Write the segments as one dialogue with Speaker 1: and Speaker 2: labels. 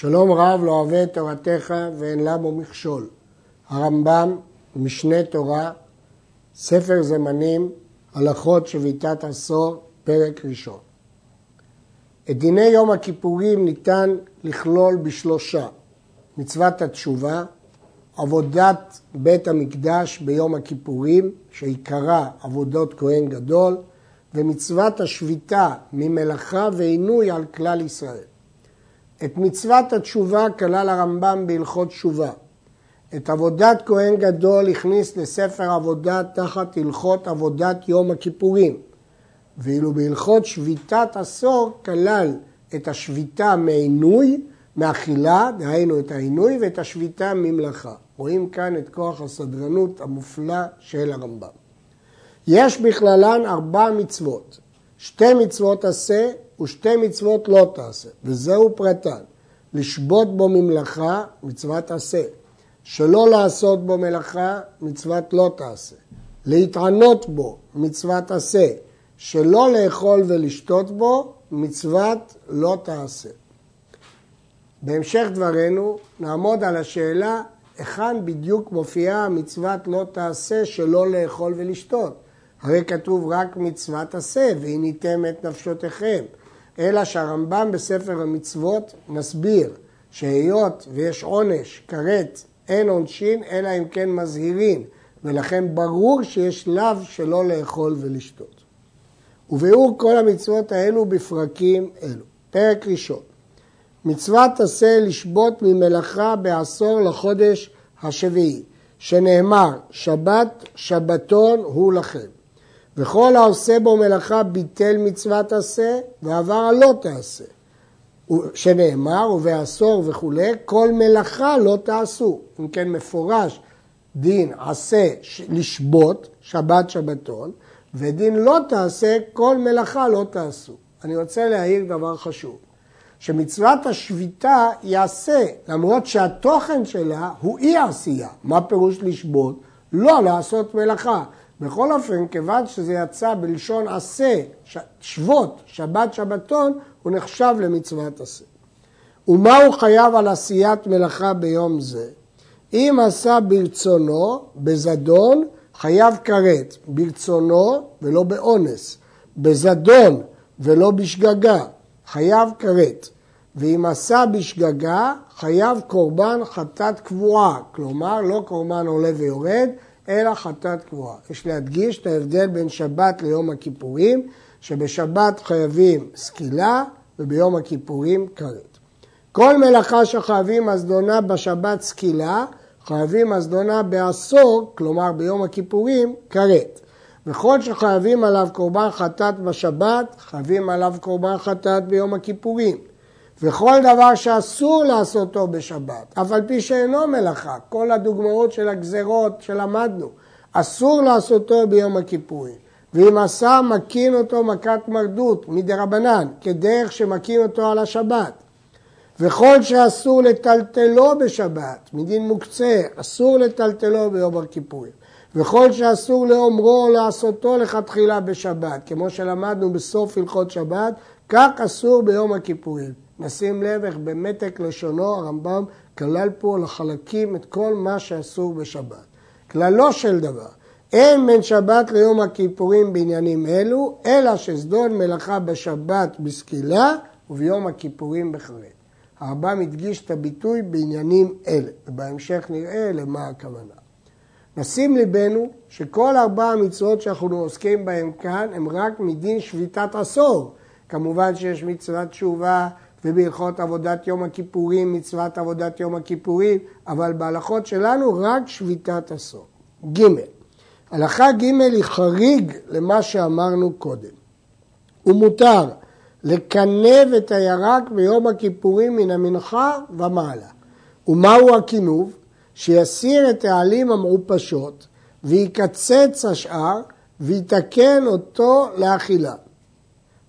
Speaker 1: שלום רב לא אוהב את תורתך ואין לה בו מכשול. הרמב"ם, משנה תורה, ספר זמנים, הלכות שביתת עשור, פרק ראשון. את דיני יום הכיפורים ניתן לכלול בשלושה, מצוות התשובה, עבודת בית המקדש ביום הכיפורים, שעיקרה עבודות כהן גדול, ומצוות השביתה ממלאכה ועינוי על כלל ישראל. את מצוות התשובה כלל הרמב"ם בהלכות תשובה. את עבודת כהן גדול הכניס לספר עבודה תחת הלכות עבודת יום הכיפורים. ואילו בהלכות שביתת עשור כלל את השביתה מעינוי, מאכילה, דהיינו את העינוי, ואת השביתה ממלאכה. רואים כאן את כוח הסדרנות המופלא של הרמב"ם. יש בכללן ארבע מצוות, שתי מצוות עשה ושתי מצוות לא תעשה, וזהו פרטן. לשבות בו ממלאכה, מצוות עשה. שלא לעשות בו מלאכה, מצוות לא תעשה. להתענות בו, מצוות עשה. שלא לאכול ולשתות בו, מצוות לא תעשה. בהמשך דברינו נעמוד על השאלה היכן בדיוק מופיעה מצוות לא תעשה שלא לאכול ולשתות. הרי כתוב רק מצוות עשה, והניתם את נפשותיכם. אלא שהרמב"ם בספר המצוות מסביר שהיות ויש עונש, כרת, אין עונשין, אלא אם כן מזהירין, ולכן ברור שיש לאו שלא לאכול ולשתות. וביאור כל המצוות האלו בפרקים אלו. פרק ראשון, מצוות עשה לשבות ממלאכה בעשור לחודש השביעי, שנאמר שבת שבתון הוא לכם. וכל העושה בו מלאכה ביטל מצוות עשה ועבר על לא תעשה. שנאמר, ובעשור וכולי, כל מלאכה לא תעשו. אם כן מפורש דין עשה לשבות, שבת שבתון, ודין לא תעשה, כל מלאכה לא תעשו. אני רוצה להעיר דבר חשוב, שמצוות השביתה יעשה, למרות שהתוכן שלה הוא אי עשייה. מה פירוש לשבות? לא לעשות מלאכה. בכל אופן, כיוון שזה יצא בלשון עשה, שבות, שבת שבתון, הוא נחשב למצוות עשה. ומה הוא חייב על עשיית מלאכה ביום זה? אם עשה ברצונו, בזדון, חייב כרת, ברצונו ולא באונס, בזדון ולא בשגגה, חייב כרת, ואם עשה בשגגה, חייב קורבן חטאת קבועה, כלומר לא קורבן עולה ויורד, אלא חטאת קבועה. יש להדגיש את ההבדל בין שבת ליום הכיפורים, שבשבת חייבים סקילה וביום הכיפורים כרת. כל מלאכה שחייבים הזדונה בשבת סקילה, חייבים הזדונה בעשור, כלומר ביום הכיפורים, כרת. וכל שחייבים עליו קורבן חטאת בשבת, חייבים עליו קורבן חטאת ביום הכיפורים. וכל דבר שאסור לעשותו בשבת, אף על פי שאינו מלאכה, כל הדוגמאות של הגזרות שלמדנו, אסור לעשותו ביום הכיפורים. ואם עשה, מקין אותו מכת מרדות מדרבנן, כדרך שמקין אותו על השבת. וכל שאסור לטלטלו בשבת, מדין מוקצה, אסור לטלטלו ביום הכיפורים. וכל שאסור לאומרו או לעשותו לכתחילה בשבת, כמו שלמדנו בסוף הלכות שבת, כך אסור ביום הכיפורים. נשים לב איך במתק לשונו הרמב"ם כלל פה לחלקים את כל מה שאסור בשבת. כללו של דבר, אין בין שבת ליום הכיפורים בעניינים אלו, אלא שסדון מלאכה בשבת בסקילה וביום הכיפורים בחרד. הרמב"ם הדגיש את הביטוי בעניינים אלה, ובהמשך נראה למה הכוונה. נשים ליבנו שכל ארבע המצוות שאנחנו עוסקים בהן כאן הם רק מדין שביתת עשור. כמובן שיש מצוות תשובה ובהלכות עבודת יום הכיפורים, מצוות עבודת יום הכיפורים, אבל בהלכות שלנו רק שביתת עשור. ג' הלכה ג' היא חריג למה שאמרנו קודם. ומותר לקנב את הירק ביום הכיפורים מן המנחה ומעלה. ומהו הכינוב? שיסיר את העלים המעופשות ויקצץ השאר ויתקן אותו לאכילה.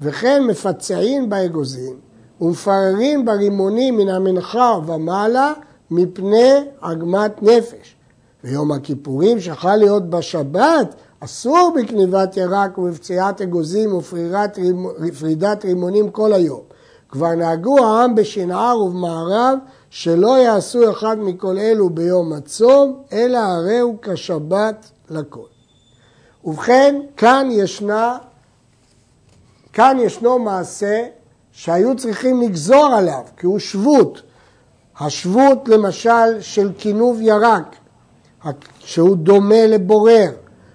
Speaker 1: וכן מפצעים באגוזים ומפררים ברימונים מן המנחה ומעלה מפני עגמת נפש. ויום הכיפורים שחל להיות בשבת, אסור בקניבת ירק ובפציעת אגוזים ופרידת רימונים כל היום. כבר נהגו העם בשנער ובמערב שלא יעשו אחד מכל אלו ביום הצום, אלא הרי הוא כשבת לכל. ובכן, כאן ישנה, כאן ישנו מעשה שהיו צריכים לגזור עליו, כי הוא שבות. השבות למשל של כינוב ירק, שהוא דומה לבורר,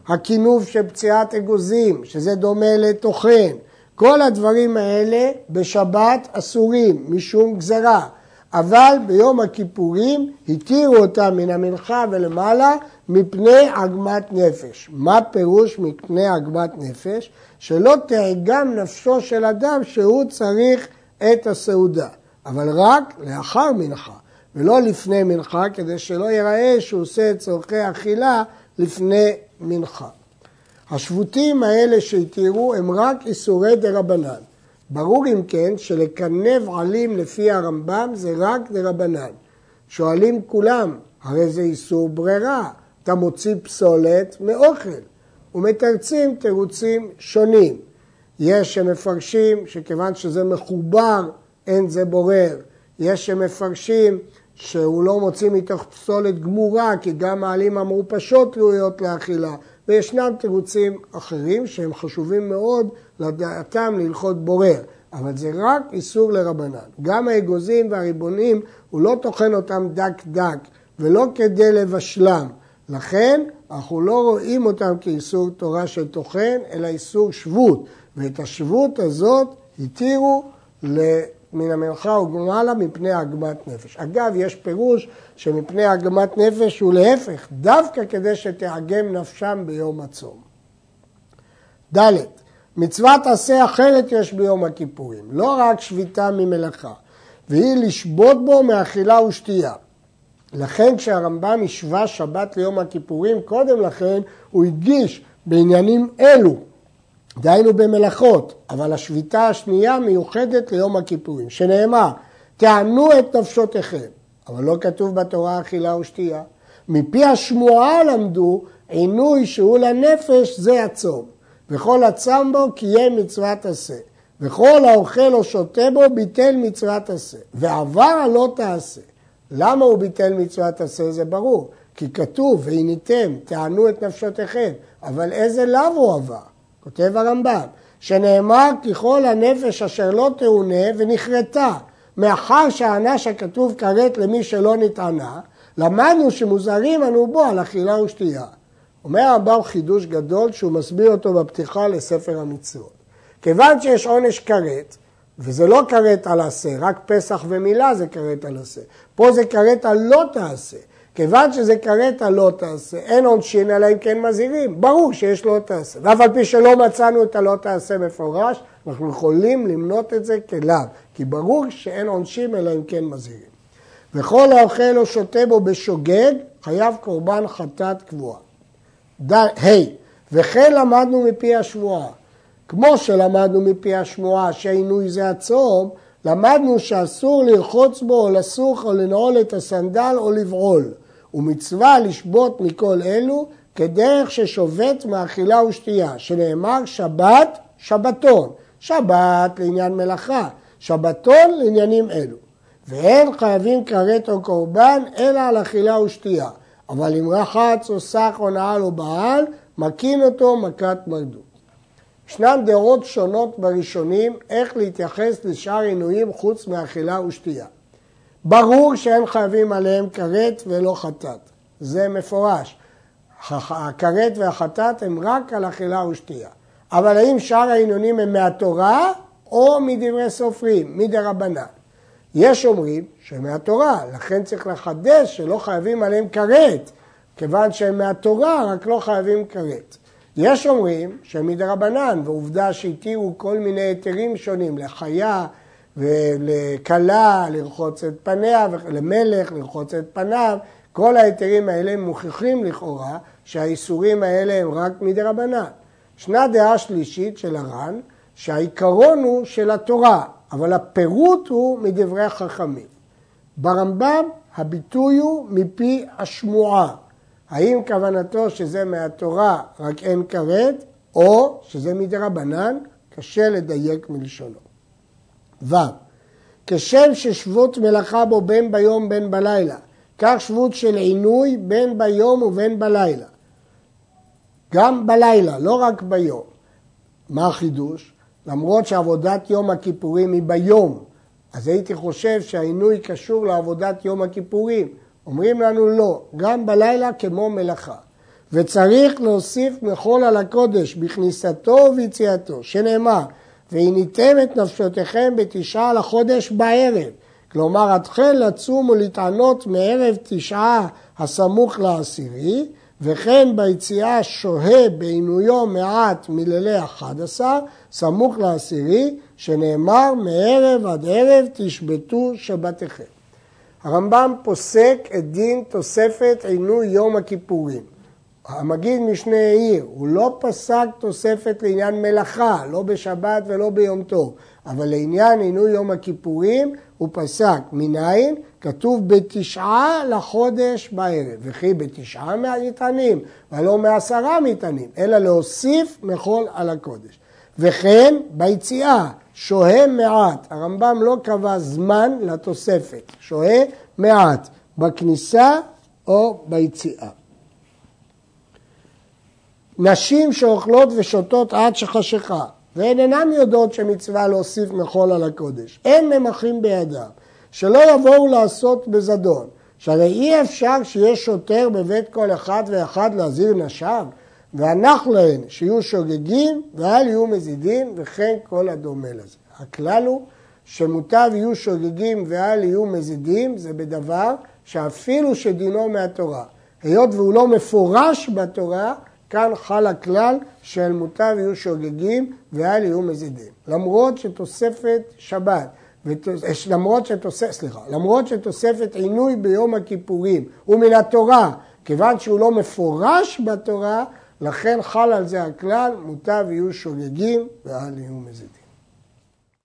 Speaker 1: הכינוב של פציעת אגוזים, שזה דומה לטוחן, כל הדברים האלה בשבת אסורים משום גזרה, אבל ביום הכיפורים התירו אותם מן המנחה ולמעלה מפני עגמת נפש. מה פירוש מפני עגמת נפש? שלא תאגם נפשו של אדם שהוא צריך את הסעודה, אבל רק לאחר מנחה, ולא לפני מנחה, כדי שלא ייראה שהוא עושה את צורכי אכילה לפני מנחה. השבותים האלה שהתירו הם רק איסורי דה רבנן. ברור אם כן שלקנב עלים לפי הרמב"ם זה רק דה רבנן. שואלים כולם, הרי זה איסור ברירה, אתה מוציא פסולת מאוכל. ומתרצים תירוצים שונים. יש שמפרשים שכיוון שזה מחובר אין זה בורר. יש שמפרשים שהוא לא מוציא מתוך פסולת גמורה כי גם העלים המעופשות ראויות לאכילה וישנם תירוצים אחרים שהם חשובים מאוד לדעתם להלכות בורר, אבל זה רק איסור לרבנן. גם האגוזים והריבונים, הוא לא טוחן אותם דק דק ולא כדי לבשלם. לכן אנחנו לא רואים אותם כאיסור תורה של טוחן, אלא איסור שבות. ואת השבות הזאת התירו מן המלאכה וגמלה מפני עגמת נפש. אגב, יש פירוש שמפני עגמת נפש הוא להפך, דווקא כדי שתעגם נפשם ביום הצום. ד' מצוות עשה אחרת יש ביום הכיפורים, לא רק שביתה ממלאכה, והיא לשבות בו מאכילה ושתייה. לכן כשהרמב"ם השווה שבת ליום הכיפורים, קודם לכן הוא הדגיש בעניינים אלו דהיינו במלאכות, אבל השביתה השנייה מיוחדת ליום הכיפורים, שנאמר, תענו את נפשותיכם, אבל לא כתוב בתורה אכילה ושתייה. מפי השמועה למדו עינוי שהוא לנפש זה הצום, וכל הצם בו קיים מצוות עשה, וכל האוכל או שותה בו ביטל מצוות עשה, ועבר לא תעשה. למה הוא ביטל מצוות עשה זה ברור, כי כתוב והניתם תענו את נפשותיכם, אבל איזה לאו הוא עבר? כותב הרמב"ם, שנאמר ככל הנפש אשר לא תאונה ונכרתה. מאחר שהענש הכתוב כרת למי שלא נטענה, למדנו שמוזהרים אנו בו על אכילה ושתייה. אומר הרמב"ם חידוש גדול שהוא מסביר אותו בפתיחה לספר המצוות. כיוון שיש עונש כרת, וזה לא כרת על עשה, רק פסח ומילה זה כרת על עשה. פה זה כרת על לא תעשה. כיוון שזה כרת הלא תעשה, אין עונשין אלא אם כן מזהירים. ברור שיש לא תעשה. ואף על פי שלא מצאנו את הלא תעשה מפורש, אנחנו יכולים למנות את זה כלאו. כי ברור שאין עונשים אלא אם כן מזהירים. וכל האוכל או שותה בו בשוגג, חייב קורבן חטאת קבועה. ה' hey, וכן למדנו מפי השבועה. כמו שלמדנו מפי השמועה שעינוי זה הצום, למדנו שאסור לרחוץ בו או לסוך או לנעול את הסנדל או לבעול. ומצווה לשבות מכל אלו כדרך ששובת מאכילה ושתייה, שנאמר שבת, שבתון. שבת לעניין מלאכה, שבתון לעניינים אלו. ואין חייבים כרת או קורבן אלא על אכילה ושתייה. אבל אם רחץ או סך או נעל או בעל, מקין אותו מכת מרדות. ישנן דעות שונות בראשונים איך להתייחס לשאר עינויים חוץ מאכילה ושתייה. ברור שהם חייבים עליהם כרת ולא חטאת. זה מפורש. הכרת והחטאת הם רק על אכילה ושתייה. אבל האם שאר העינונים הם מהתורה או מדברי סופרים, מדרבנן? יש אומרים שהם מהתורה, לכן צריך לחדש שלא חייבים עליהם כרת, כיוון שהם מהתורה, רק לא חייבים כרת. יש אומרים שהם מדרבנן, ועובדה שהתירו כל מיני היתרים שונים לחיה, ולכלה לרחוץ את פניה, ולמלך לרחוץ את פניו, כל ההיתרים האלה מוכיחים לכאורה שהאיסורים האלה הם רק מדי רבנן. ישנה דעה שלישית של הר"ן, שהעיקרון הוא של התורה, אבל הפירוט הוא מדברי החכמים. ברמב"ם הביטוי הוא מפי השמועה. האם כוונתו שזה מהתורה רק אין כרת, או שזה מדי רבנן, קשה לדייק מלשונו. ו. כשם ששבות מלאכה בו בין ביום בין בלילה, כך שבות של עינוי בין ביום ובין בלילה. גם בלילה, לא רק ביום. מה החידוש? למרות שעבודת יום הכיפורים היא ביום, אז הייתי חושב שהעינוי קשור לעבודת יום הכיפורים. אומרים לנו לא, גם בלילה כמו מלאכה. וצריך להוסיף מחול על הקודש בכניסתו וביציאתו, שנאמר, והניתם את נפשותיכם בתשעה לחודש בערב. כלומר, התחל לצום ולהתענות מערב תשעה הסמוך לעשירי, וכן ביציאה שוהה בעינויו מעט מלילי אחד עשר, סמוך לעשירי, שנאמר מערב עד ערב תשבתו שבתיכם. הרמב"ם פוסק את דין תוספת עינוי יום הכיפורים. המגיד משנה העיר, הוא לא פסק תוספת לעניין מלאכה, לא בשבת ולא ביום טוב, אבל לעניין עינוי יום הכיפורים הוא פסק. מניין? כתוב בתשעה לחודש בערב, וכי בתשעה מהמטענים, ולא מעשרה מטענים, אלא להוסיף מחול על הקודש. וכן ביציאה, שוהה מעט, הרמב"ם לא קבע זמן לתוספת, שוהה מעט, בכניסה או ביציאה. נשים שאוכלות ושותות עד שחשיכה, והן אינן יודעות שמצווה להוסיף מחול על הקודש, אין ממחים בידם, שלא יבואו לעשות בזדון, שהרי אי אפשר שיש שוטר בבית כל אחד ואחד להזהיר נשיו, והנח להן שיהיו שוגגים ואל יהיו מזידים וכן כל הדומה לזה. הכלל הוא שמוטב יהיו שוגגים ואל יהיו מזידים זה בדבר שאפילו שדינו מהתורה. היות והוא לא מפורש בתורה, כאן חל הכלל של מוטב יהיו שוגגים ואל יהיו מזידים. למרות שתוספת שבת, ותוס... למרות, שתוספת, סליחה, למרות שתוספת עינוי ביום הכיפורים הוא מן התורה, כיוון שהוא לא מפורש בתורה, לכן חל על זה הכלל, מוטב יהיו שוגגים ואל יהיו מזידים.